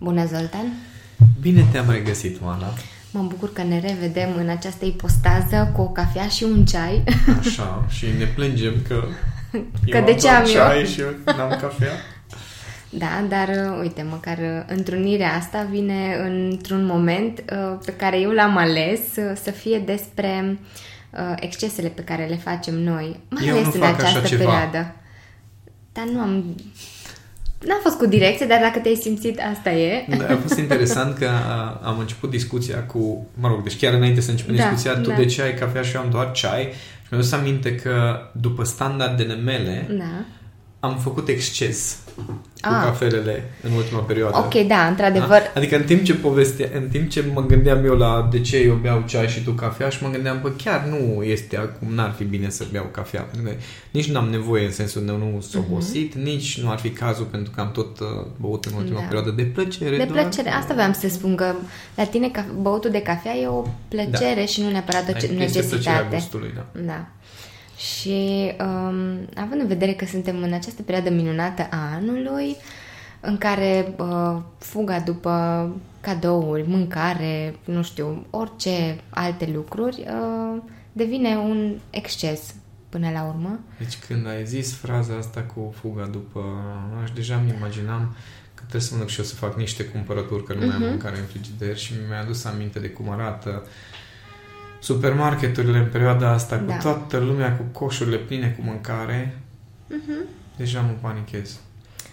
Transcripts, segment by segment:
Bună, Zoltan! Bine te-am regăsit, Oana! Mă bucur că ne revedem în această ipostază cu o cafea și un ceai. Așa, și ne plângem că, că eu de ce am ceai eu? și eu n-am cafea. Da, dar uh, uite, măcar uh, întrunirea asta vine într-un moment uh, pe care eu l-am ales uh, să fie despre uh, excesele pe care le facem noi, mai Eu ales nu în fac așa această ceva. perioadă. Dar nu am... N-am fost cu direcție, dar dacă te-ai simțit, asta e. Da, a fost interesant că a, am început discuția cu, mă rog, deci chiar înainte să începem Da, discuția, tu da. de ce ai cafea și eu am doar ceai și mi-am dus aminte că după standardele mele Da. am făcut exces cu Ah. cafelele în ultima perioadă. Ok, da, într-adevăr. Da? Adică în timp ce povestea, în timp ce mă gândeam eu la de ce eu beau ceai și tu cafea și mă gândeam, bă, chiar nu este acum, n-ar fi bine să beau cafea, pentru că nici nu am nevoie în sensul de nu s obosit, nici nu ar fi cazul pentru că am tot uh, băut în ultima Mhm. Da. perioadă de plăcere. De doar. plăcere, asta vreau să spun că la tine ca, băutul de cafea e o plăcere și nu neapărat o ce- Este plăcerea necesitate. gustului, da. Da. Și um, având în vedere că suntem în această perioadă minunată a anului, în care uh, fuga după cadouri, mâncare, nu știu, orice alte lucruri, uh, devine un exces până la urmă. Deci când ai zis fraza asta cu fuga după, aș deja îmi imaginam că trebuie să mă duc și eu să fac niște cumpărături, că nu mai am Mhm. mâncare în frigider și mi-a adus aminte de cum arată supermarketurile în perioada asta, Da. cu toată lumea cu coșurile pline cu mâncare. Mhm. Deja mă panichez.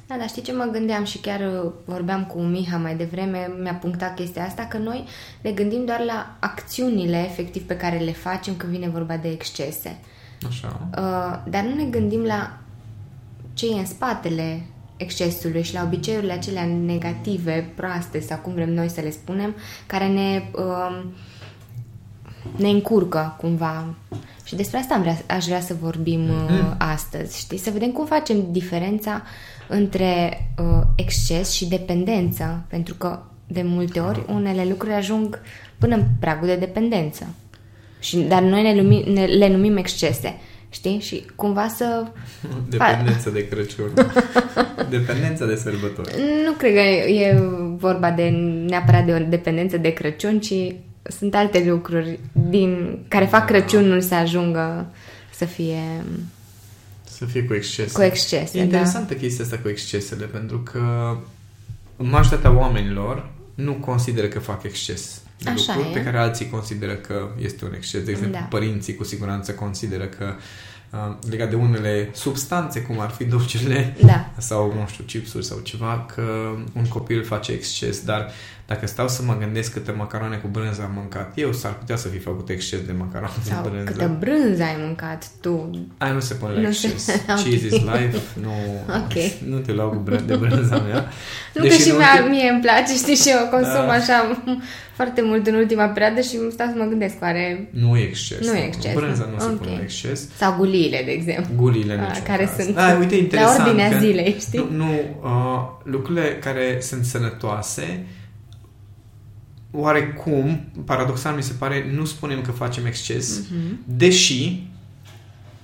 Da, dar știi ce mă gândeam și chiar uh, vorbeam cu Miha mai devreme, mi-a punctat chestia asta, că noi ne gândim doar la acțiunile efectiv pe care le facem când vine vorba de excese. Așa. Uh, dar nu ne gândim la ce e în spatele excesului și la obiceiurile acelea negative, proaste sau cum vrem noi să le spunem, care ne, uh, ne încurcă cumva. Și despre asta am vrea, aș vrea să vorbim uh, astăzi, știi? Să vedem cum facem diferența între uh, exces și dependență, pentru că de multe ori unele lucruri ajung până în pragul de dependență. Și, dar noi ne numim, ne, le numim excese, știi? Și cumva să... Dependență de Crăciun. Dependența de sărbători. Nu cred că e vorba de neapărat de o dependență de Crăciun, ci sunt alte lucruri din care fac Crăciunul să ajungă să fie Să fie cu exces. cu excese. E interesantă chestia asta cu excesele, pentru că majoritatea oamenilor nu consideră că fac exces de Așa lucruri e. pe care alții consideră că este un exces. De exemplu, Da. părinții cu siguranță consideră că uh, legat de unele substanțe, cum ar fi dulcele Da. sau, nu știu, chipsuri sau ceva, că un copil face exces, dar dacă stau să mă gândesc câte macaroane cu brânză am mâncat eu, s-ar putea să fi făcut exces de macaroane Sau cu brânză. câtă brânză ai mâncat tu. Aia nu se pune la Nu se- exces. Ok. Cheese is life. Nu, Ok. nu te luau cu brân, de brânza mea. Nu Deși că și în mie, ultim- mie îmi place, știi, și eu consum Da. așa foarte mult în ultima perioadă și îmi stau să mă gândesc oare... Nu e exces. Nu e exces, Brânza nu? nu se Ok. pune la exces. Sau guliile, de exemplu. Guliile în A, niciun care caz. sunt Ah, uite, la interesant ordinea că zilei, știi? Nu, nu uh, lucrurile care sunt sănătoase oarecum, paradoxal mi se pare, nu spunem că facem exces, Mhm. deși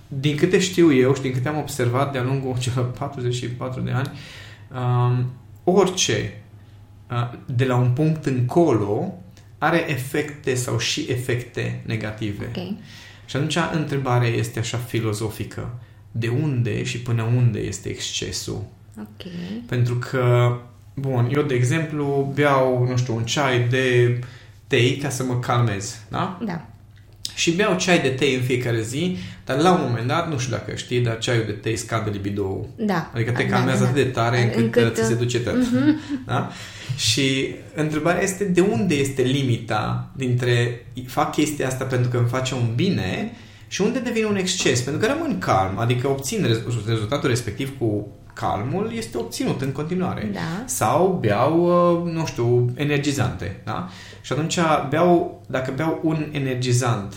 din câte știu eu și din câte am observat de-a lungul celor 44 de ani, um, orice uh, de la un punct încolo are efecte sau și efecte negative. Ok. Și atunci întrebarea este așa filozofică. De unde și până unde este excesul? Ok. Pentru că, bun, eu, de exemplu, beau, nu știu, un ceai de tei ca să mă calmez, da? Da. Și beau ceai de tei în fiecare zi, dar la un moment dat, nu știu dacă știi, dar ceaiul de tei scade libido Da. Adică te Da, calmează da, atât de tare încât, Încât, încât ți se uh, duce tot. Da? Și întrebarea este de unde este limita dintre fac chestia asta pentru că îmi face un bine și unde devine un exces? Pentru că rămân calm, adică obțin rez- rezultatul respectiv cu calmul este obținut în continuare. Da. Sau beau, uh, nu știu, energizante. Da? Și atunci beau, dacă beau un energizant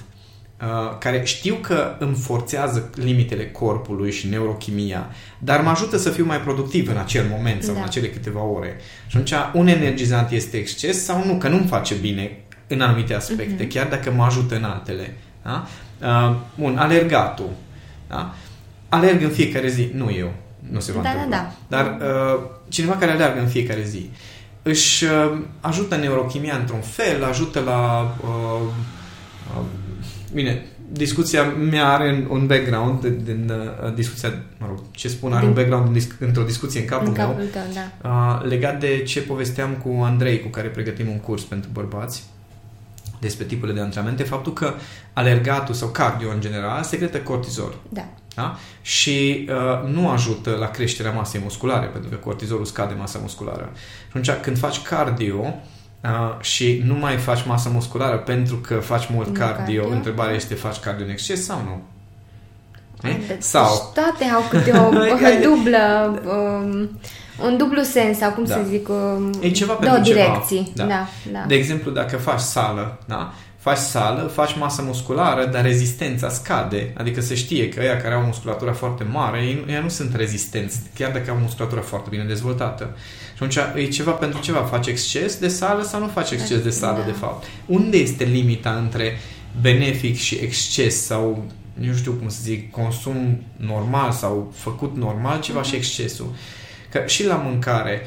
uh, care știu că îmi forțează limitele corpului și neurochimia, dar mă ajută să fiu mai productiv în acel moment sau Da. în acele câteva ore. Și atunci un energizant este exces sau nu, că nu-mi face bine în anumite aspecte, Mhm. chiar dacă mă ajută în altele. Da? Uh, bun, alergatul. Da? Alerg în fiecare zi, nu eu, nu se va Da, da, întâmpla. da. Dar uh, cineva care alergă în fiecare zi, își uh, ajută neurochimia într-un fel, ajută la... Uh, uh, bine, discuția mea are un background din uh, discuția, mă rog, ce spun, are din... un background într-o discuție în capul, în meu capul tău, da. uh, legat de ce povesteam cu Andrei, cu care pregătim un curs pentru bărbați despre tipurile de antrenamente, faptul că alergatul sau cardio în general secretă cortizol. Da. Da? Și uh, nu ajută la creșterea masei musculare, pentru că cortizolul scade masa musculară. Și atunci, când faci cardio uh, și nu mai faci masă musculară pentru că faci mult cardio, cardio, întrebarea este, faci cardio în exces sau nu? Deci sau... toate au câte o, o dublă... Um, un dublu sens, sau cum da. să zic, um, e ceva două pentru direcții. Ceva. Da. Da, da. De exemplu, dacă faci sală, da? Faci sală, faci masă musculară, dar rezistența scade. Adică se știe că ăia care au musculatura foarte mare, ei, ei nu sunt rezistenți, chiar dacă au musculatura foarte bine dezvoltată. Și atunci e ceva pentru ceva. Faci exces de sală sau nu faci exces de sală, da. de fapt? Unde este limita între benefic și exces sau nu știu cum să zic, consum normal sau făcut normal ceva mm-hmm. și excesul. Că și la mâncare,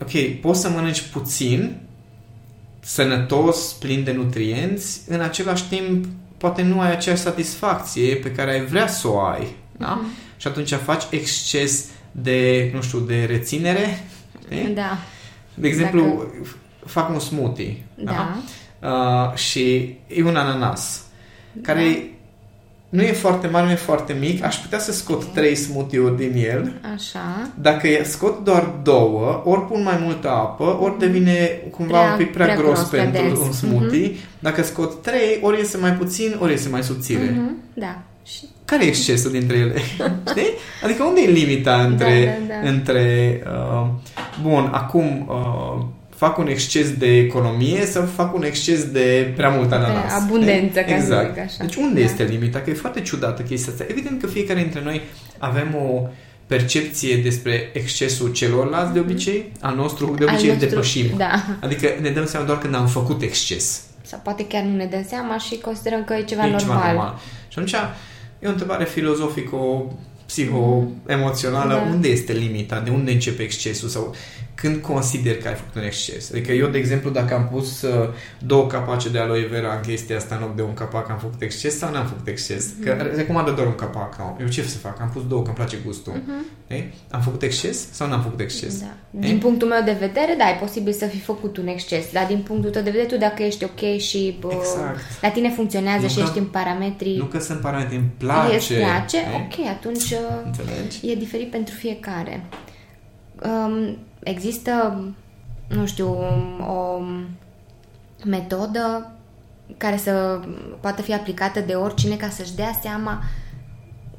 ok, poți să mănânci puțin, sănătos, plin de nutrienți, în același timp poate nu ai acea satisfacție pe care ai vrea să o ai. Da? Mm-hmm. Și atunci faci exces de, nu știu, de reținere. Da. De exemplu, Dacă... fac un smoothie. Da. da? Uh, și e un ananas. Da. Care nu e foarte mare, nu e foarte mic, aș putea să scot trei smoothie-uri din el. Așa. Dacă scot doar două, ori pun mai multă apă, ori devine cumva prea, un pic prea, prea gros, gros pentru dens. un smoothie. Mm-hmm. Dacă scot trei, ori iese mai puțin, ori iese mai subțire. Mm-hmm. Da. Și... Care e excesul dintre ele? Știi? Adică unde e limita între... Da, da, da. între uh, bun, acum... Uh, fac un exces de economie sau fac un exces de prea mult ananas. De abundență, ca exact. să zic așa. Deci unde da. este limita? Că e foarte ciudată chestia asta. Evident că fiecare dintre noi avem o percepție despre excesul celorlalți de mhm. obicei, al nostru de obicei nostru, depășim. Da. Adică ne dăm seama doar când am făcut exces. Sau poate chiar nu ne dăm seama și considerăm că e ceva e normal. Ceva normal. Și atunci e o întrebare filozofică, psiho-emoțională, da. unde este limita, de unde începe excesul sau când consider că ai făcut un exces. Adică eu, de exemplu, dacă am pus uh, două capace de aloe vera în chestia asta în loc de un capac, am făcut exces sau n-am făcut exces? Mm-hmm. Că recomandă doar un capac. Eu ce să fac? Am pus două, că îmi place gustul. Mm-hmm. Am făcut exces sau n-am făcut exces? Da. Din punctul meu de vedere, da, e posibil să fi făcut un exces, dar din punctul tău de vedere, tu dacă ești ok și uh, exact. la tine funcționează nu și că, ești în parametrii... Nu că sunt parametri, îmi place. Îți place, ok, atunci uh, Înțelegi? e diferit pentru fiecare. Um, există, nu știu, o metodă care să poată fi aplicată de oricine ca să-și dea seama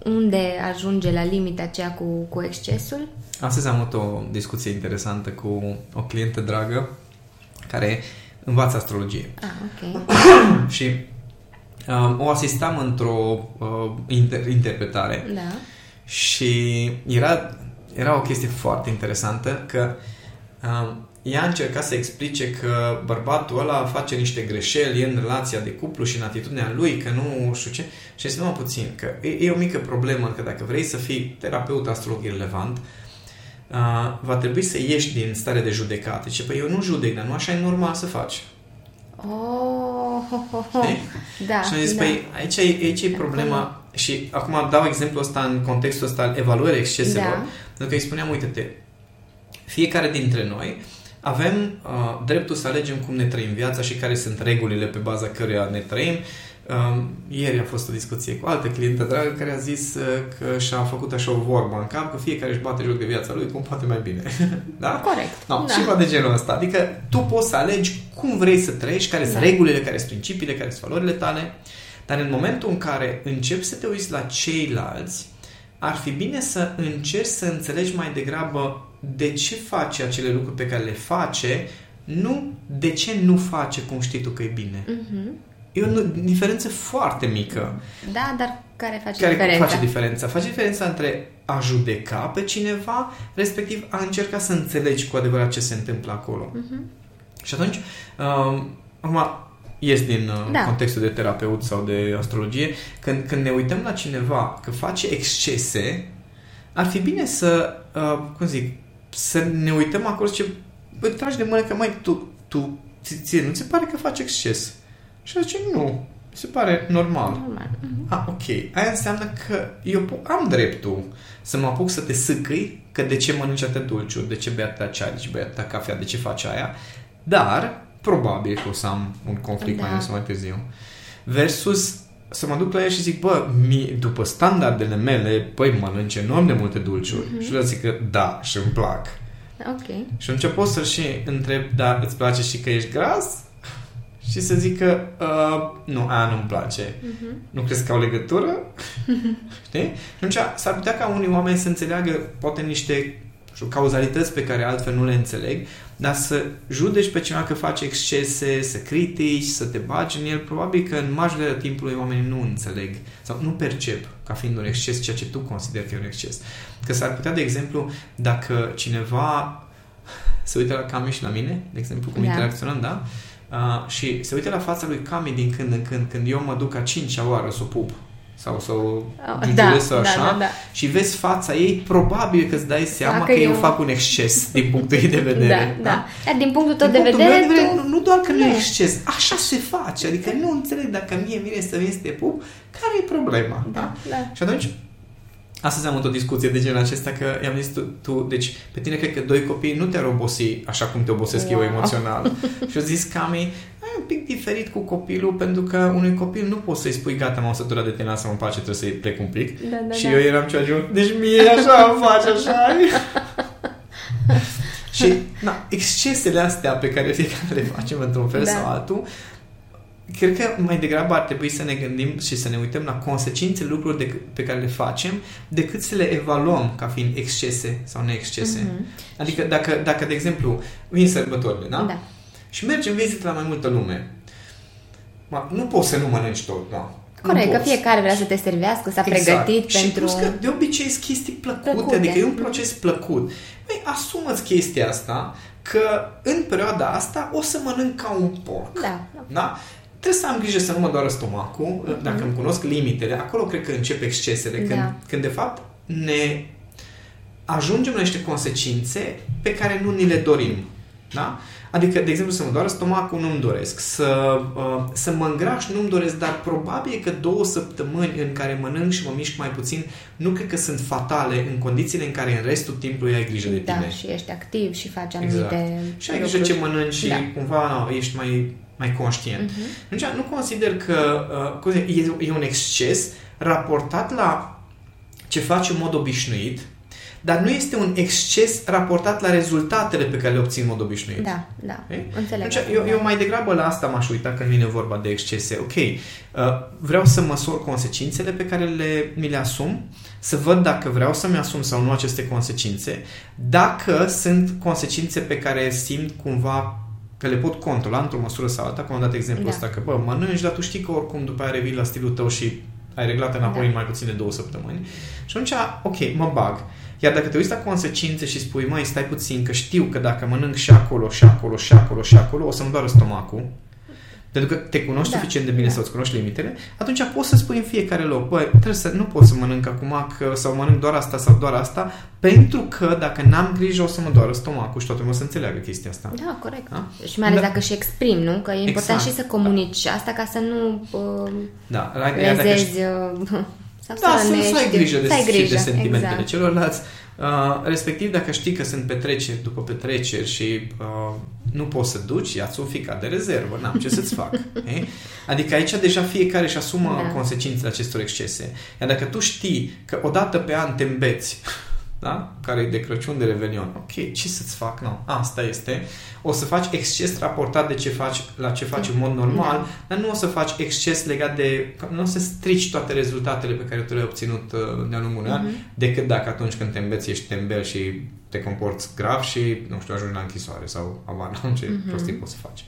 unde ajunge la limita aceea cu, cu excesul? Astăzi am avut o discuție interesantă cu o clientă dragă care învață astrologie. Ah, ok. și um, o asistam într-o uh, inter- interpretare. Da. Și era era o chestie foarte interesantă că um, ea a încercat să explice că bărbatul ăla face niște greșeli în relația de cuplu și în atitudinea lui, că nu știu ce. Și zis, numai puțin, că e, e o mică problemă, că dacă vrei să fii terapeut astrolog relevant, uh, va trebui să ieși din stare de judecată. Și păi eu nu judec, dar nu așa e normal să faci. Oh, ho, ho, ho. Da, și am zis, da. păi aici e, aici e problema și acum dau exemplu ăsta în contextul ăsta al evaluării exceselor, da. Pentru că îi spuneam, uite-te, fiecare dintre noi avem uh, dreptul să alegem cum ne trăim viața și care sunt regulile pe baza căruia ne trăim. Uh, ieri a fost o discuție cu altă clientă dragă care a zis uh, că și-a făcut așa o vorbă în cap, că fiecare își bate joc de viața lui cum poate mai bine. da? Corect. No, da. Ceva de genul ăsta. Adică tu poți să alegi cum vrei să trăiești, care da. sunt regulile, care sunt principiile, care sunt valorile tale. Uh, dar în momentul în care începi să te uiți la ceilalți, ar fi bine să încerci să înțelegi mai degrabă de ce face acele lucruri pe care le face, nu de ce nu face cum știi tu că e bine. Uh-huh. E o diferență foarte mică. Da, dar care face care diferența? face diferența? Face diferența între a judeca pe cineva, respectiv a încerca să înțelegi cu adevărat ce se întâmplă acolo. Uh-huh. Și atunci, um, acum, ies din uh, da. contextul de terapeut sau de astrologie, când, când ne uităm la cineva că face excese, ar fi bine să, uh, cum zic, să ne uităm acolo și bă, tragi de mână că mai tu, tu ție, nu ți pare că faci exces? Și zice, nu, mi se pare normal. Normal. Mhm. Ah, ok. Aia înseamnă că eu am dreptul să mă apuc să te sâcâi că de ce mănânci atât dulciuri, de ce bei atâta ceai, de ce bei atâta cafea, de ce faci aia, dar probabil că o să am un conflict Da. mai mult sau mai târziu. Versus să mă duc la ea și zic, bă, mi, după standardele mele, păi mănânci enorm de multe dulciuri. Mhm. Și eu zic că da, și îmi plac. Ok. Și atunci pot să și întreb, da, îți place și că ești gras? Și să zic că uh, nu, aia nu-mi place. Mhm. Nu crezi că au legătură? Știi? Și atunci s-ar putea ca unii oameni să înțeleagă poate niște nu știu, cauzalități pe care altfel nu le înțeleg, dar să judeci pe cineva că face excese, să critici, să te bagi în el, probabil că în majoritatea timpului oamenii nu înțeleg sau nu percep ca fiind un exces ceea ce tu consideri că e un exces. Că s-ar putea, de exemplu, dacă cineva se uită la Cami și la mine, de exemplu, cum Da. interacționăm, da? Uh, și se uită la fața lui Cami din când în când, când eu mă duc a cincea oară să o pup sau să o Da, giugiulesc da, așa da, da. și vezi fața ei, probabil că îți dai seama Dacă că eu eu- fac un exces din punctul ei de vedere. Da, da. Dar din punctul tău Din de punctul vedere, meu de vedere, tu... nu, nu doar că nu e Nu. exces, așa se face. Adică nu înțeleg dacă mie vine să vin să te pup, care e problema? Da, da. Și atunci, astăzi am avut o discuție de genul acesta că i-am zis tu, tu, deci pe tine cred că doi copii nu te-ar obosi așa cum te obosesc eu Wow. emoțional. și eu zis Cami, e un pic diferit cu copilul pentru că unui copil nu poți să-i spui gata, m-am săturat de tine, lasă-mă în pace, trebuie să-i plec un pic. Da, da, și da. eu eram ceva de deci mie așa îmi faci așa Și, na, excesele astea pe care fiecare le facem într-un fel Da. sau altul, cred că mai degrabă ar trebui să ne gândim și să ne uităm la consecințele lucrurilor de, pe care le facem, decât să le evaluăm ca fiind excese sau neexcese. Mhm. Adică dacă, dacă, de exemplu, vin sărbătorile, da? Da. Și mergi în vizită la mai multă lume. Ma, nu poți să nu mănânci tot, da? Nu Corect, că poți. fiecare vrea să te servească, s-a pregătit și pentru... plus că de obicei sunt chestii plăcute, Plăcute. adică e un proces plăcut. Băi, asumă-ți chestia asta că în perioada asta o să mănânc ca un porc. Da, da. Da? Trebuie să am grijă să nu mă doară stomacul, dacă îmi cunosc limitele, acolo cred că încep excesele, când, Da. când de fapt ne ajungem la niște consecințe pe care nu ni le dorim. Da? Adică, de exemplu, să mă doară stomacul, nu-mi doresc. Să, uh, să mă îngraș, nu-mi doresc, dar probabil că două săptămâni în care mănânc și mă mișc mai puțin, nu cred că sunt fatale în condițiile în care în restul timpului ai grijă de Da, tine. și ești activ și faci Exact. anumite Și ai grijă lucruri. ce mănânci și Da. cumva no, ești mai, mai conștient. Mhm. Atunci nu consider că uh, cum zic, e, e un exces raportat la ce faci în mod obișnuit, dar nu este un exces raportat la rezultatele pe care le obții în mod obișnuit. Da, da. Ok? Înțeleg. Atunci, eu, eu mai degrabă la asta m-aș uita când vine vorba de excese. Ok, uh, vreau să măsor consecințele pe care le, mi le asum, să văd dacă vreau să-mi asum sau nu aceste consecințe, dacă sunt consecințe pe care simt cumva că le pot controla într-o măsură sau alta, cum am dat exemplul Da. ăsta, că bă, mănânci, dar tu știi că oricum după aia revii la stilul tău și ai reglat înapoi Da. în mai puțin de două săptămâni. Și atunci, ok, mă bag. Iar dacă te uiți la consecințe și spui, mai stai puțin, că știu că dacă mănânc și acolo, și acolo, și acolo, și acolo, o să-mi doară stomacul, pentru că te cunoști Da, suficient de bine da. să-ți cunoști limitele, atunci poți să spui în fiecare loc, bă, trebuie să, nu pot să mănânc acum că, sau mănânc doar asta sau doar asta, pentru că dacă n-am grijă o să mă doară stomacul și toată lumea o să înțeleagă chestia asta. Da, corect. Da? Și mai ales Da. dacă și exprim, nu? Că e important Exact. și să comunici asta ca să nu uh, Da, la- iar dacă lezezi uh, sau Da, să să, rănești. să ai grijă de, să ai și grijă, de sentimentele exact. celorlalți. Uh, respectiv, dacă știi că sunt petreceri după petreceri și uh, nu poți să duci, ia-ți un ficat de rezervă, n-am ce să-ți fac. eh? Adică aici deja fiecare își asumă Da. consecințele acestor excese. Iar dacă tu știi că o dată pe an te îmbeți, da? care e de Crăciun, de Revelion, ok, ce să-ți fac? Nu, asta este. O să faci exces raportat de ce faci, la ce faci în mod normal, Da. dar nu o să faci exces legat de... Nu o să strici toate rezultatele pe care tu le-ai obținut uh, de-a lungul unui an, Mhm. decât dacă atunci când te înveți ești tembel și te comporți grav și, nu știu, ajungi la închisoare sau avar, n-am ce Mhm. prostii poți să faci.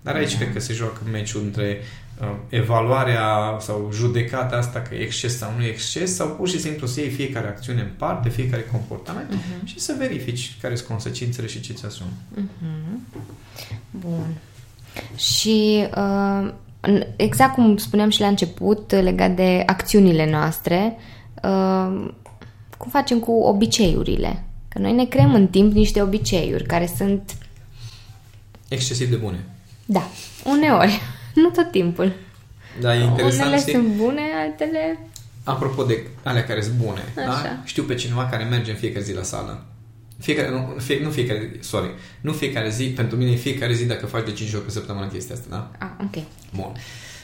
Dar aici Da. cred că se joacă meciul între uh, evaluarea sau judecata asta că e exces sau nu e exces sau pur și simplu să iei fiecare acțiune în parte, fiecare comportament Mhm. și să verifici care sunt consecințele și ce ți asumi. Mhm. Bun. Și uh, în- exact cum spuneam și la început, legat de acțiunile noastre, uh, cum facem cu obiceiurile? Că noi ne creăm în timp niște obiceiuri care sunt excesiv de bune. Da, uneori, nu tot timpul. Da, e interesant, Unele știi? sunt bune, altele... Apropo de alea care sunt bune, da? Așa. știu pe cineva care merge în fiecare zi la sală. Fiecare, nu, fie, nu fiecare zi, sorry, nu fiecare zi, pentru mine e fiecare zi dacă faci de 5 ori pe săptămână chestia asta, da? Ah, ok. Bun.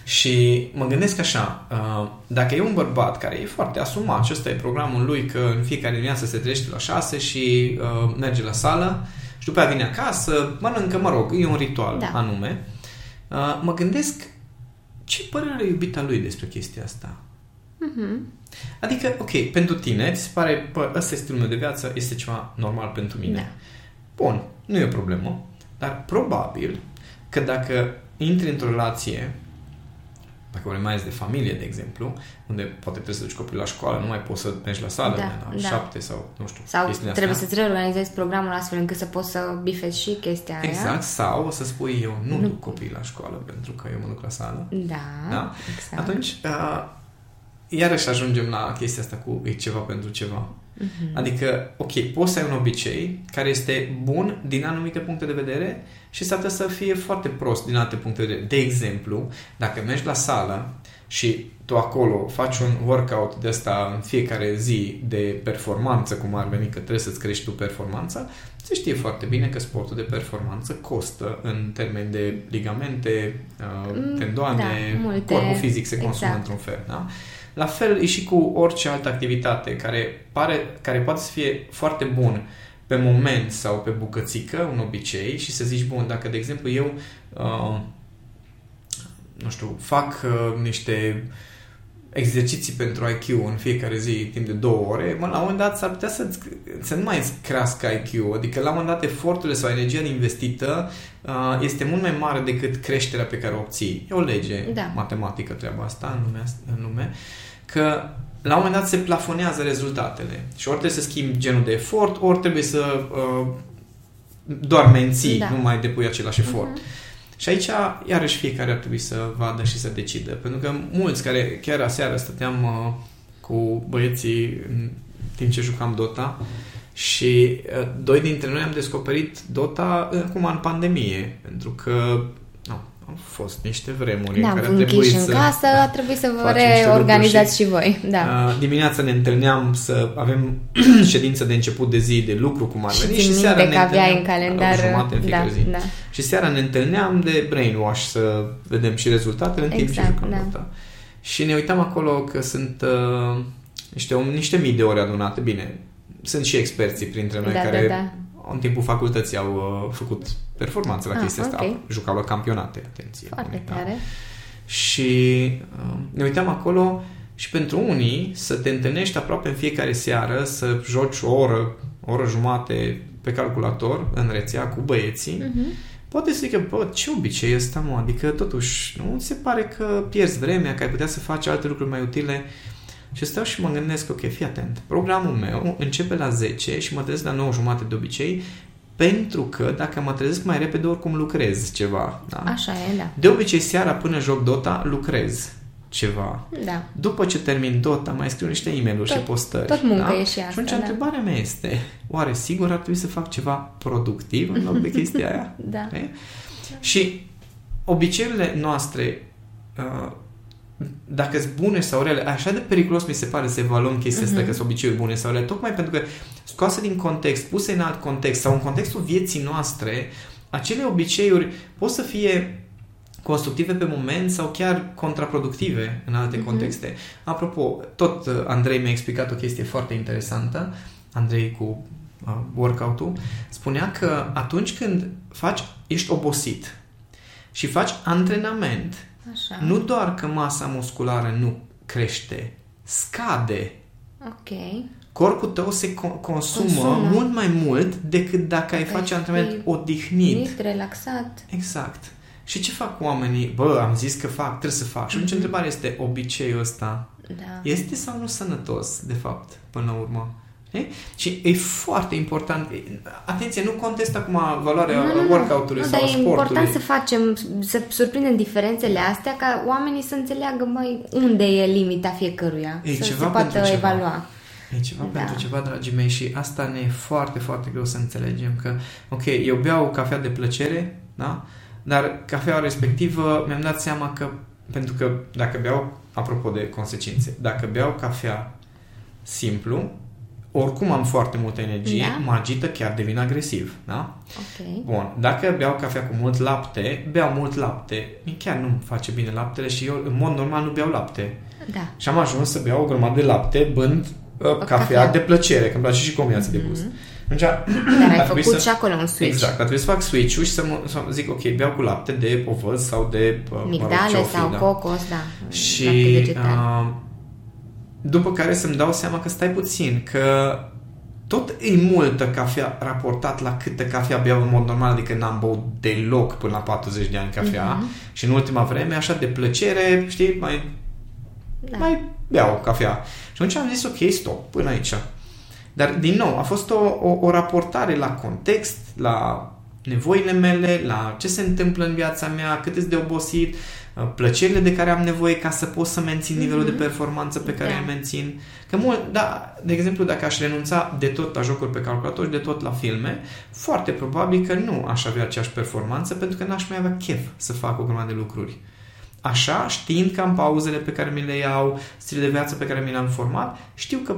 Și mă gândesc așa, uh, dacă e un bărbat care e foarte asumat și ăsta e programul lui că în fiecare dimineață se trește la 6 și uh, merge la sală și după aia vine acasă, mănâncă, mă rog, e un ritual Da. anume, uh, mă gândesc ce părere are iubita lui despre chestia asta. Mhm. Adică, ok, pentru tine, ți se pare, bă, ăsta este stilul meu de viață, este ceva normal pentru mine. Da. Bun, nu e o problemă, dar probabil că dacă intri într-o relație, dacă vorbim mai ales de familie, de exemplu, unde poate trebuie să duci copilul la școală, nu mai poți să mergi la sală Da, la da. șapte sau, nu știu, Sau chestiile trebuie astea. să-ți reorganizezi programul astfel încât să poți să bifezi și chestia aia. Exact, sau o să spui eu nu, Nu. duc copiii la școală pentru că eu mă duc la sală. Da, Da? exact. Atunci, uh, iarăși ajungem la chestia asta cu e ceva pentru ceva. Mhm. Adică, ok, poți să ai un obicei care este bun din anumite puncte de vedere și s-ar putea să fie foarte prost din alte puncte de vedere. De exemplu, dacă mergi la sală și tu acolo faci un workout de asta în fiecare zi de performanță, cum ar veni că trebuie să-ți crești tu performanța, se știe foarte bine că sportul de performanță costă în termeni de ligamente, uh, Mm, tendoane, da, multe. corpul fizic se consumă Exact. într-un fel. Da? La fel e și cu orice altă activitate care, pare, care poate să fie foarte bun pe moment sau pe bucățică, un obicei și să zici, bun, dacă de exemplu eu uh, nu știu, fac uh, niște exerciții pentru IQ în fiecare zi timp de două ore, mă, la un moment dat s-ar putea să, să nu mai îți crească IQ, adică la un moment dat eforturile sau energia investită uh, este mult mai mare decât creșterea pe care o obții. E o lege Da. matematică treaba asta în lume, în lume că la un moment dat se plafonează rezultatele și ori trebuie să schimbi genul de efort, ori trebuie să uh, doar menții, Da. nu mai depui același efort. Mhm. Și aici, iarăși, fiecare ar trebui să vadă și să decidă. Pentru că mulți care, chiar aseară, stăteam uh, cu băieții în timp ce jucam Dota și uh, doi dintre noi am descoperit Dota uh, acum în pandemie. Pentru că nu, au fost niște vremuri Da, în care a închiși trebuit în să... casă, a trebuit să vă facem niște reorganizați lucruri și voi. Da. Uh, dimineața ne întâlneam să avem ședință de început de zi de lucru cum ar și veni țin și seara minte ne că aveai în întâlneam- calendar... o jumătate în da, fiecare zi. da. Și seara ne întâlneam de brainwash să vedem și rezultatele în timp ce Exact, jucam da. Dota. Și ne uitam acolo că sunt uh, niște, niște mii de ore adunate. Bine, sunt și experții printre noi Da, care da, da. În timpul facultății au uh, făcut performanță la Ah, chestia asta. ok. Jucau la campionate, atenție. Foarte unii, da? tare. Și uh, ne uitam acolo și pentru unii să te întâlnești aproape în fiecare seară, să joci o oră, o oră jumate pe calculator în rețea cu băieții, Mhm. poate să zică, bă, ce obicei e ăsta, mă? Adică, totuși, nu ți se pare că pierzi vremea, că ai putea să faci alte lucruri mai utile? Și stau și mă gândesc, ok, fii atent, programul meu începe la 10 și mă trezesc la 9 jumate de obicei, pentru că dacă mă trezesc mai repede, oricum lucrez ceva. Da? Așa e, da. De obicei, seara până joc Dota, lucrez ceva. Da. După ce termin Dota, mai scriu niște e mail și Tot- postări. tot muncă da? e și Și asta, atunci da. întrebarea mea este, oare sigur ar trebui să fac ceva productiv în loc de chestia aia? Da. Ok? Și obiceiurile noastre, uh, dacă sunt bune sau rele, așa de periculos mi se pare să evaluăm chestia asta, Mhm. că sunt obiceiuri bune sau rele, tocmai pentru că scoase din context, puse în alt context sau în contextul vieții noastre, acele obiceiuri pot să fie constructive pe moment sau chiar contraproductive în alte Mhm. contexte. Apropo, tot uh, Andrei mi-a explicat o chestie foarte interesantă, Andrei cu uh, workout-ul, spunea că atunci când faci, ești obosit și faci antrenament, Așa. nu doar că masa musculară nu crește, scade. Ok. Corpul tău se co- consumă, Consumă. mult mai mult decât dacă ai Ai face fi antrenament odihnit. Nit, relaxat. Exact. Și ce fac oamenii? Bă, am zis că fac, trebuie să fac. Și atunci Mhm. întrebarea este, obiceiul ăsta Da. este sau nu sănătos, de fapt, până la urmă? E? Și e foarte important. Atenție, nu contest acum valoarea Nu, nu, nu. workout-ului Nu, sau dar e sportului. important să facem, să surprindem diferențele astea ca oamenii să înțeleagă mai unde e limita fiecăruia. E să ceva se poată pentru ceva. evalua. E ceva Da. pentru ceva, dragii mei, și asta ne e foarte, foarte greu să înțelegem că, ok, eu beau cafea de plăcere, da? Dar cafeaua respectivă mi-am dat seama că, pentru că dacă beau, apropo de consecințe, dacă beau cafea simplu, oricum am foarte multă energie, Da. mă agită, chiar devin agresiv, da? Ok. Bun, dacă beau cafea cu mult lapte, beau mult lapte, chiar nu-mi face bine laptele și eu în mod normal nu beau lapte. Da. Și am ajuns să beau o grămadă de lapte, bând uh, cafea, cafea. de plăcere, că îmi place și combinație de gust. Atunci, Dar ai ar trebui făcut să- și acolo un switch. Exact, a trebuit să fac switch-ul și să, mă, să zic, ok, beau cu lapte de ovăz sau de uh, mă rog, Migdale ce o fi, sau da. cocos, da. lapte Și vegetal. uh, după care să-mi dau seama că stai puțin, că tot e multă cafea raportat la câtă cafea beau în mod normal, adică n-am băut deloc până la 40 de ani cafea Mhm. și în ultima vreme, așa de plăcere, știi, mai, Da. mai beau cafea. Și atunci am zis, ok, stop, până aici. Dar, din nou, a fost o, o, o raportare la context, la nevoile mele, la ce se întâmplă în viața mea, cât este de obosit, uh, plăcerile de care am nevoie ca să pot să mențin nivelul de performanță pe care Da. îl mențin. Că mult, da, de exemplu, dacă aș renunța de tot la jocuri pe calculator și de tot la filme, foarte probabil că nu aș avea aceeași performanță pentru că n-aș mai avea chef să fac o grămadă de lucruri. Așa, știind că am pauzele pe care mi le iau, stilul de viață pe care mi l-am format, știu că,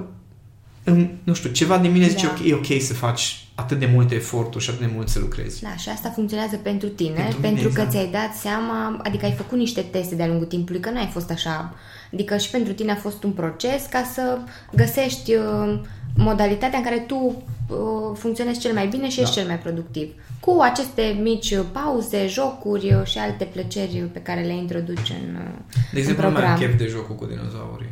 în, nu știu, ceva din mine zice, Da. ok, e ok să faci atât de multe eforturi și atât de mult să lucrezi. Da, și asta funcționează pentru tine, Pentru pentru, mine, că exact. ți-ai dat seama, adică ai făcut niște teste de-a lungul timpului, că nu ai fost așa. Adică și pentru tine a fost un proces ca să găsești uh, modalitatea în care tu uh, funcționezi cel mai bine și ești Da. cel mai productiv. Cu aceste mici uh, pauze, jocuri uh, și alte plăceri pe care le introduci în, uh, De exemplu, în nu mai am program. chef de jocul cu dinozaurii.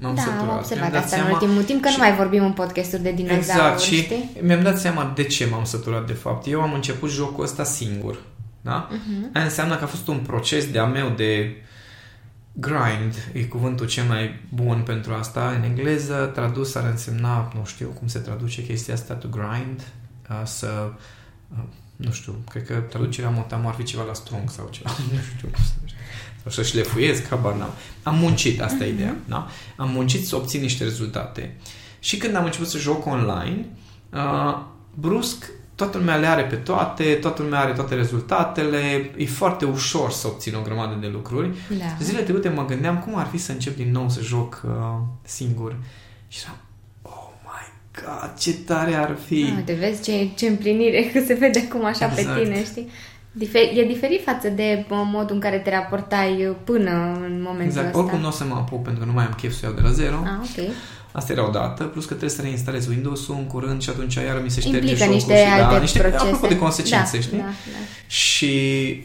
M-am da, săturat. am Mi-am observat dat asta în seama- ultimul timp, că și- nu mai vorbim în podcasturi de dinozauri, Exact, și știi? mi-am dat seama de ce m-am săturat de fapt. Eu am început jocul ăsta singur. Da? Mhm. Aia înseamnă că a fost un proces de-a meu de grind, e cuvântul cel mai bun pentru asta. În engleză, tradus ar însemna, nu știu cum se traduce chestia asta, to grind, uh, să, uh, nu știu, cred că traducerea motamo ar fi ceva la strong sau ceva, nu știu cum să sau să șlefuiesc, habar n-am. Am muncit, asta e ideea, da? Am muncit să obțin niște rezultate. Și când am început să joc online, uh, brusc toată lumea le are pe toate, toată lumea are toate rezultatele, e foarte ușor să obțin o grămadă de lucruri. Da. Zilele trecute mă gândeam cum ar fi să încep din nou să joc uh, singur. Și eram, oh my god, ce tare ar fi! Ah, te vezi ce, ce împlinire că se vede acum așa Exact. pe tine, știi? Difer- e diferit față de uh, modul în care te raportai uh, până în momentul Exact, ăsta. oricum nu o să mă apuc pentru că nu mai am chef să iau de la zero. Ah, ok. Asta era o dată, plus că trebuie să reinstalez Windows-ul în curând și atunci iar mi se șterge Implică jocul niște și, alte da, niște, procese. Apropo de consecințe, da, știi? Da, da. Și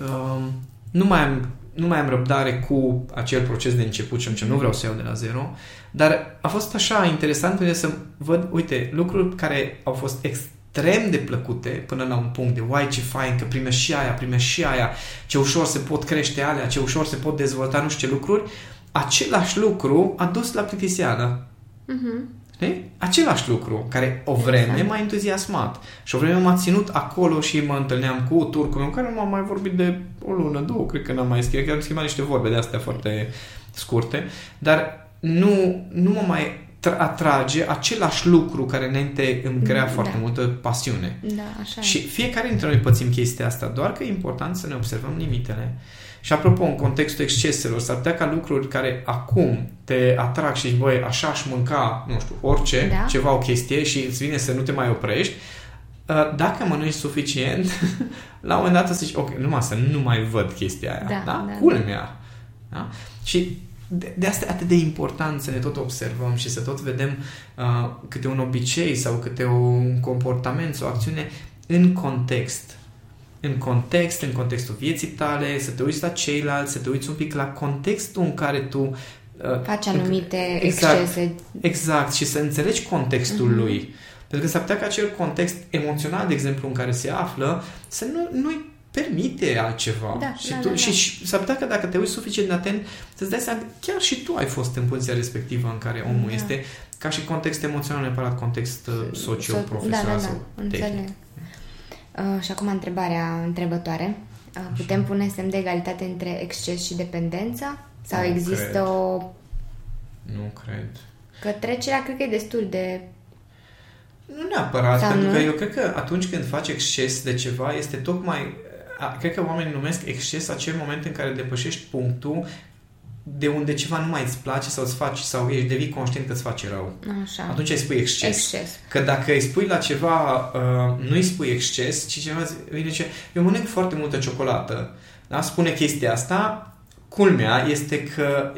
um, nu, mai am, nu mai am răbdare cu acel proces de început și atunci nu vreau să iau de la zero, dar a fost așa interesant pentru să văd, uite, lucruri care au fost extrem de plăcute până la un punct de uai ce fain că primești și aia, primești și aia, ce ușor se pot crește alea, ce ușor se pot dezvolta nu știu ce lucruri, același lucru a dus la plictiseală. Mhm. Știi? Același lucru, care o vreme Exact. m-a entuziasmat și o vreme m-a ținut acolo și mă întâlneam cu turcul meu, care nu m-am mai vorbit de o lună, două, cred că n-am mai scris, că am schimbat niște vorbe de astea foarte scurte, dar nu, nu mă mai tra- atrage același lucru care înainte îmi crea Da. foarte multă pasiune. Da, așa Și e. fiecare dintre noi pățim chestia asta, doar că e important să ne observăm limitele. Și apropo, în contextul exceselor, s-ar putea ca lucruri care acum te atrag și zici, băi, așa aș mânca, nu știu, orice, Da. ceva, o chestie și îți vine să nu te mai oprești, uh, dacă mănânci suficient, la un moment dat o să zici, ok, numai să nu mai văd chestia aia. Da, Da? da. Culmea. Da? Și de, de asta e atât de important să ne tot observăm și să tot vedem uh, câte un obicei sau câte un comportament sau o acțiune în context. În context, în contextul vieții tale, să te uiți la ceilalți, să te uiți un pic la contextul în care tu uh, Faci anumite Exact. excese. Exact, și să înțelegi contextul Mhm. lui. Pentru că s-ar putea ca acel context emoțional, de exemplu, în care se află, să nu, nu-i permite altceva. Da, și, da, tu, da, și, da. și s-ar putea că dacă te uiți suficient de atent, să-ți dai seama, că chiar și tu ai fost în poziția respectivă în care omul Da. este, ca și context emoțional, neapărat context uh, socio-profesional Da, da, da, sau tehnic. înțeleg. Uh, și acum întrebarea întrebătoare. Uh, putem pune semn de egalitate între exces și dependență? Sau Nu există cred. o... Nu cred. Că trecerea cred că e destul de... Nu neapărat, Sau pentru nu? că eu cred că atunci când faci exces de ceva, este tocmai... a, Cred că oamenii numesc exces acel moment în care depășești punctul de unde ceva nu mai îți place sau îți faci sau ești devii conștient că îți face rău. Așa. Atunci îi spui exces. Exces. Că dacă îi spui la ceva, uh, nu îi spui exces, ci cineva zi- vine și eu mănânc foarte multă ciocolată. Da? Spune chestia asta, culmea este că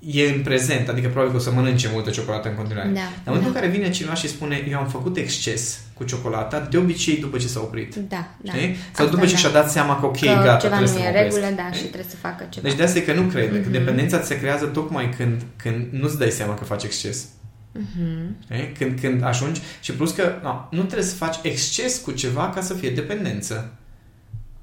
e în prezent, adică probabil că o să mănânce multă ciocolată în continuare. Da, Dar în momentul da. în care vine cineva și spune eu am făcut exces cu ciocolata, de obicei după ce s-a oprit. Da, da. Știi? Sau Asta după ce da. și-a dat seama că ok, că gata, ceva trebuie nu să mă e în opresc. regulă, da, Știi? și trebuie să facă ceva. Deci de asta e că nu cred. Mhm. Dependența ți se creează tocmai când, când nu-ți dai seama că faci exces. Mhm. Știi? Când, când ajungi și plus că no, nu trebuie să faci exces cu ceva ca să fie dependență.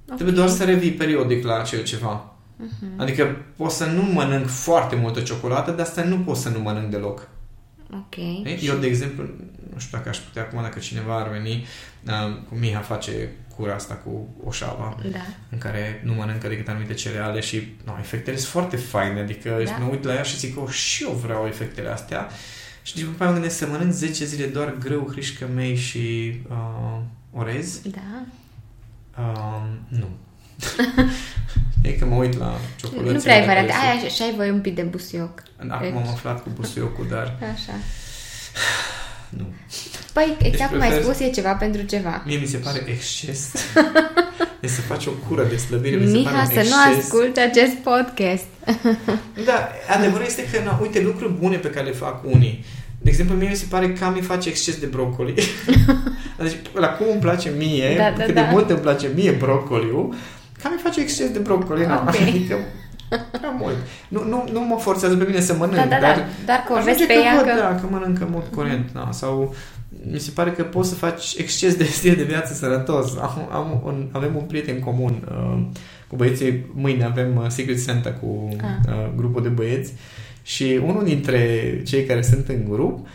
Ok. Trebuie doar să revii periodic la acel ceva. Mhm. Adică pot să nu mănânc foarte multă ciocolată, dar asta nu pot să nu mănânc deloc. Ok. Știi? Eu, de exemplu, nu știu dacă aș putea acum, dacă cineva ar veni, uh, cu Miha face cura asta cu oșava, Da. în care nu mănâncă decât anumite cereale și no, efectele sunt foarte faine, adică Da. da. mă uit la ea și zic, oh, și eu vreau efectele astea. Și după aceea mă gândesc să mănânc 10 zile doar grâu, hrișcă mei și uh, orez. Da. Uh, nu. e că mă uit la ciocolățile. Nu prea ai la care variante. sunt- Aia și ai voie un pic de busuioc. Acum am aflat cu busuiocul, dar Așa. nu. Păi, exact cum ai prefer- spus, e ceva pentru ceva. Mie mi se pare exces. Deci să faci o cură de slăbire, mi se pare Miha, un să exces. nu asculti acest podcast. Da, adevărul este că, na, uite, lucruri bune pe care le fac unii. De exemplu, mie mi se pare că Cami face exces de broccoli. deci, la cum îmi place mie, Da, da, cât da. de mult îmi place mie broccoliul, Cami face exces de broccoli. na. Ok. Adică, prea mult. Nu, nu, nu mă forțează pe mine să mănânc, Da, da, dar da. Doar că o ajunge vezi pe că ea văd, că... Da, că mănâncă în mod curent. Da. Sau mi se pare că poți să faci exces de stil de viață sănătos. Am, am un, avem un prieten comun uh, cu băieții. Mâine avem uh, Secret Santa cu Ah. uh, grupul de băieți și unul dintre cei care sunt în grup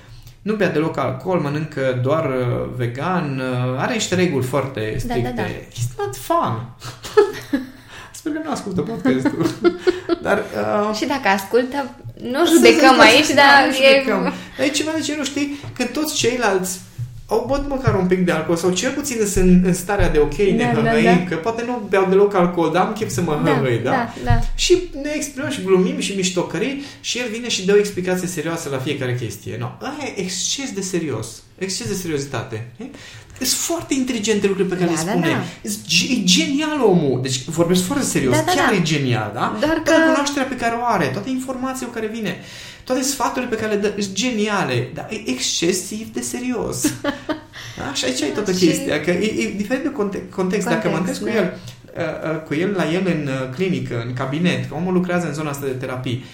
nu bea deloc alcool, mănâncă doar uh, vegan, uh, are niște reguli foarte Da, stricte. da, da. It's not fun. Sper că nu ascultă podcastul. Dar uh, Și dacă ascultă, nu să judecăm zic, aici, da, dar nu e... judecăm. Dar e ceva de genul, știi, când toți ceilalți au băut măcar un pic de alcool sau cel puțin sunt în, în starea de ok, ne Da, da, hăhăim, da. că poate nu beau deloc alcool, dar am chef să mă hăhăi, da? da, da. Și ne exprimăm și glumim și miștocării și el vine și dă o explicație serioasă la fiecare chestie. No, ăla e exces de serios. Exces de seriozitate. Știi? Sunt foarte inteligente lucruri pe care Da, le da, spune. da. E genial omul. Deci vorbesc foarte serios. Da, da, Chiar da. e genial, da? Doar Toată că- cunoașterea pe care o are, toate informațiile cu care vine, toate sfaturile pe care le dă, sunt geniale, dar e excesiv de serios. da? Și aici e toată Și- chestia, că e, e diferit de conte- context. Dacă mă Context, întâlnesc cu da. el, uh, uh, cu el la el în uh, clinică, în cabinet, că omul lucrează în zona asta de terapii,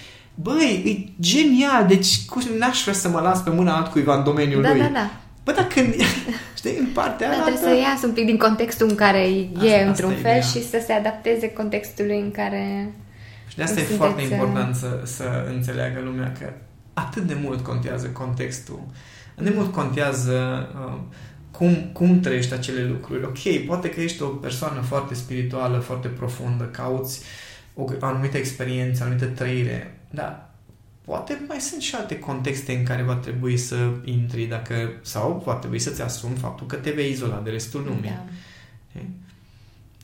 Băi, e genial, deci cum n-aș vrea să mă las pe mâna altcuiva în domeniul Da, lui. da, da. Bă, dar când, știi, în partea Da, aia trebuie să iasă un pic din contextul în care e Asta- într-un asta e fel ideea. și să se adapteze contextului în care... Și de asta Sunteți, e foarte uh, important să, să înțeleagă lumea că atât de mult contează contextul, atât de mult contează uh, cum, cum trăiești acele lucruri. Ok, poate că ești o persoană foarte spirituală, foarte profundă, cauți o anumită experiență, anumită trăire, dar poate mai sunt și alte contexte în care va trebui să intri dacă, sau va trebui să-ți asumi faptul că te vei izola de restul lumii. Da. Știi?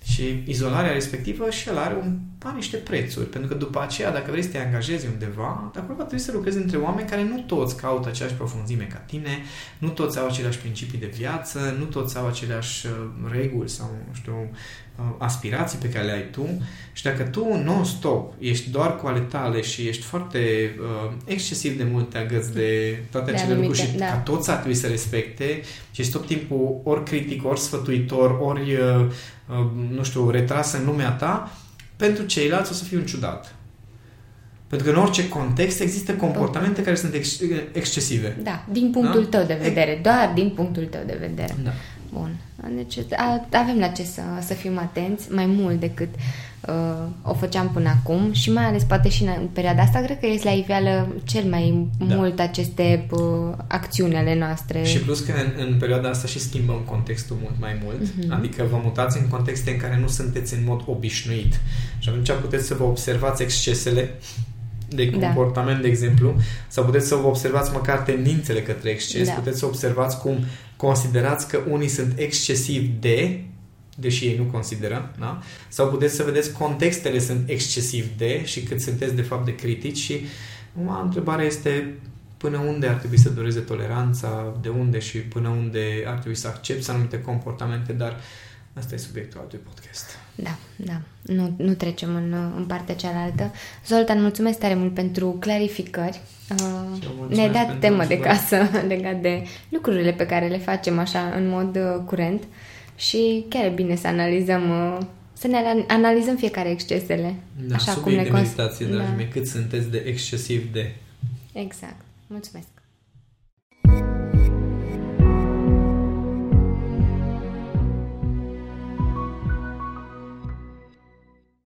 Și izolarea respectivă și el are, un, are niște prețuri. Pentru că după aceea, dacă vrei să te angajezi undeva, de acolo va trebui să lucrezi între oameni care nu toți caută aceeași profunzime ca tine, nu toți au aceleași principii de viață, nu toți au aceleași uh, reguli sau, nu știu, uh, aspirații pe care le ai tu. Și dacă tu non-stop ești doar cu ale tale și ești foarte uh, excesiv de mult te agăți de toate De acele lucruri anumite, și da. ca toți ar trebui să respecte și ești tot timpul ori critic, ori sfătuitor, ori uh, uh, nu știu, retras în lumea ta, pentru ceilalți o să fii un ciudat. Pentru că în orice context există comportamente care sunt ex- excesive. Da, din punctul Da? tău de vedere, doar din punctul tău de vedere. Da. Bun. Deci a, avem la ce să, să fim atenți mai mult decât uh, o făceam până acum și mai ales poate și în, în perioada asta cred că este la iveală cel mai Da. mult aceste uh, acțiuni ale noastre. Și plus că în, în perioada asta și schimbăm contextul mult mai mult, Mhm. adică vă mutați în contexte în care nu sunteți în mod obișnuit și atunci puteți să vă observați excesele de Da. comportament, de exemplu, sau puteți să vă observați măcar tendințele către exces, Da. puteți să observați cum considerați că unii sunt excesiv de, deși ei nu consideră, da? sau puteți să vedeți contextele sunt excesiv de și cât sunteți de fapt de critici și uma întrebarea este până unde ar trebui să dureze toleranța, de unde și până unde ar trebui să accepti anumite comportamente, dar asta e subiectul altui podcast. Da, da. Nu, nu trecem în, în partea cealaltă. Zoltan, mulțumesc tare mult pentru clarificări. Uh, mulțumesc ne-ai dat pentru temă de întrebări. casă legat de lucrurile pe care le facem așa în mod uh, curent și chiar e bine să analizăm uh, să ne ana- analizăm fiecare excesele. Da, așa subiect cum le de cons- meditație, dragii da. mei, cât sunteți de excesiv de... Exact. Mulțumesc.